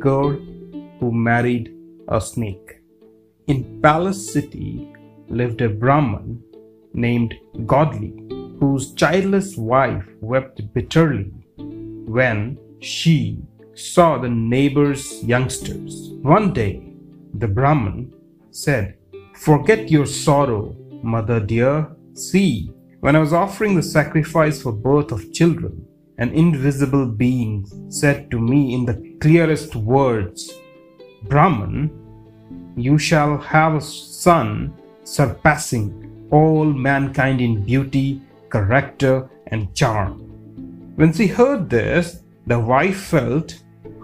girl who married a snake. In Palace City lived a Brahman named Godly, whose childless wife wept bitterly when she saw the neighbor's youngsters. One day, the Brahman said, Forget your sorrow, mother dear. See, when I was offering the sacrifice for birth of children, an invisible being said to me in the clearest words, Brahman, you shall have a son surpassing all mankind in beauty, character, and charm. When she heard this, the wife felt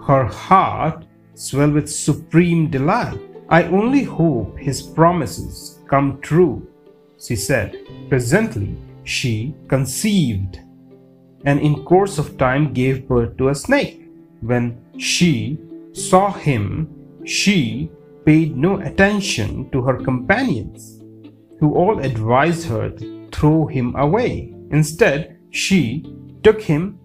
her heart swell with supreme delight. I only hope his promises come true, she said. Presently, she conceived and in course of time gave birth to a snake. When she saw him, she paid no attention to her companions, who all advised her to throw him away. Instead, she took him,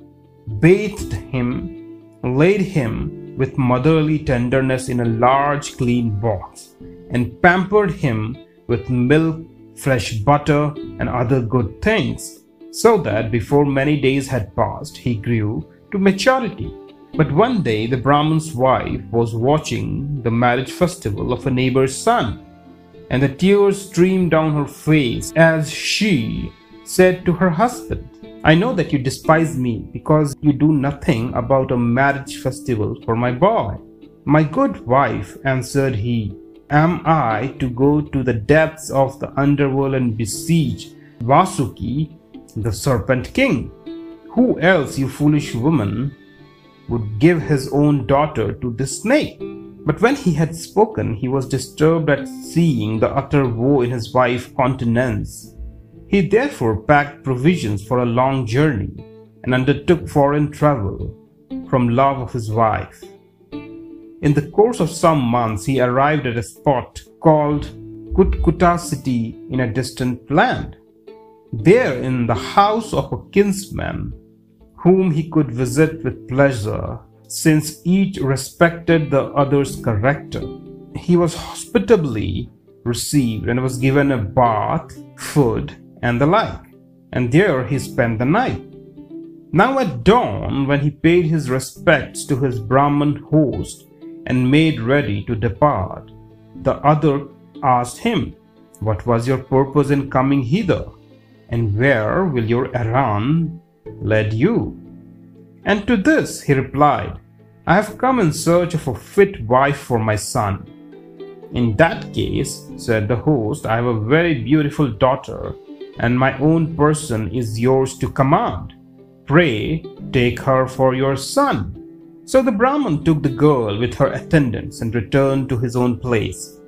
bathed him, laid him with motherly tenderness in a large clean box, and pampered him with milk, fresh butter, and other good things so that before many days had passed, he grew to maturity. But one day the Brahman's wife was watching the marriage festival of a neighbor's son, and the tears streamed down her face as she said to her husband, I know that you despise me because you do nothing about a marriage festival for my boy. My good wife, answered he, am I to go to the depths of the underworld and besiege Vasuki the Serpent King. Who else, you foolish woman, would give his own daughter to this snake? But when he had spoken, he was disturbed at seeing the utter woe in his wife's countenance. He therefore packed provisions for a long journey and undertook foreign travel from love of his wife. In the course of some months, he arrived at a spot called Kutkuta city in a distant land there in the house of a kinsman, whom he could visit with pleasure, since each respected the other's character. He was hospitably received and was given a bath, food, and the like, and there he spent the night. Now at dawn, when he paid his respects to his Brahman host and made ready to depart, the other asked him, What was your purpose in coming hither? And where will your errand lead you? And to this he replied, I have come in search of a fit wife for my son. In that case, said the host, I have a very beautiful daughter, and my own person is yours to command. Pray take her for your son. So the Brahman took the girl with her attendants and returned to his own place.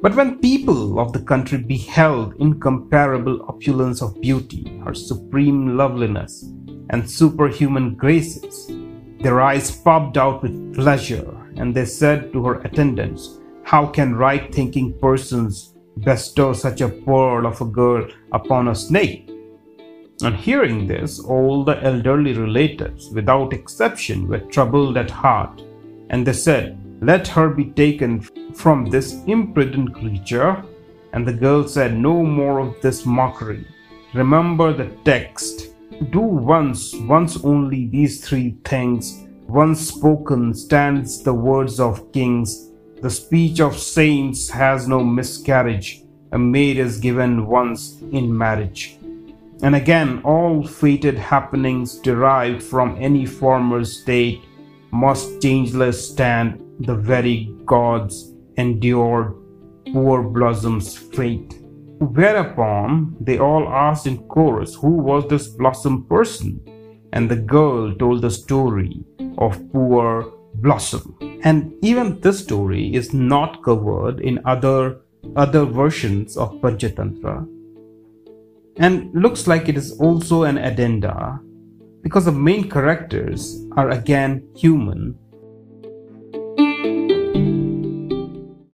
But when people of the country beheld incomparable opulence of beauty, her supreme loveliness, and superhuman graces, their eyes popped out with pleasure, and they said to her attendants, How can right thinking persons bestow such a pearl of a girl upon a snake? On hearing this, all the elderly relatives, without exception, were troubled at heart, and they said, let her be taken from this imprudent creature. And the girl said, No more of this mockery. Remember the text. Do once, once only these three things. Once spoken stands the words of kings. The speech of saints has no miscarriage. A maid is given once in marriage. And again, all fated happenings derived from any former state must changeless stand the very gods endured poor Blossom's fate. Whereupon they all asked in chorus who was this Blossom person, and the girl told the story of poor Blossom. And even this story is not covered in other other versions of Panchatantra. And looks like it is also an addenda because the main characters are again human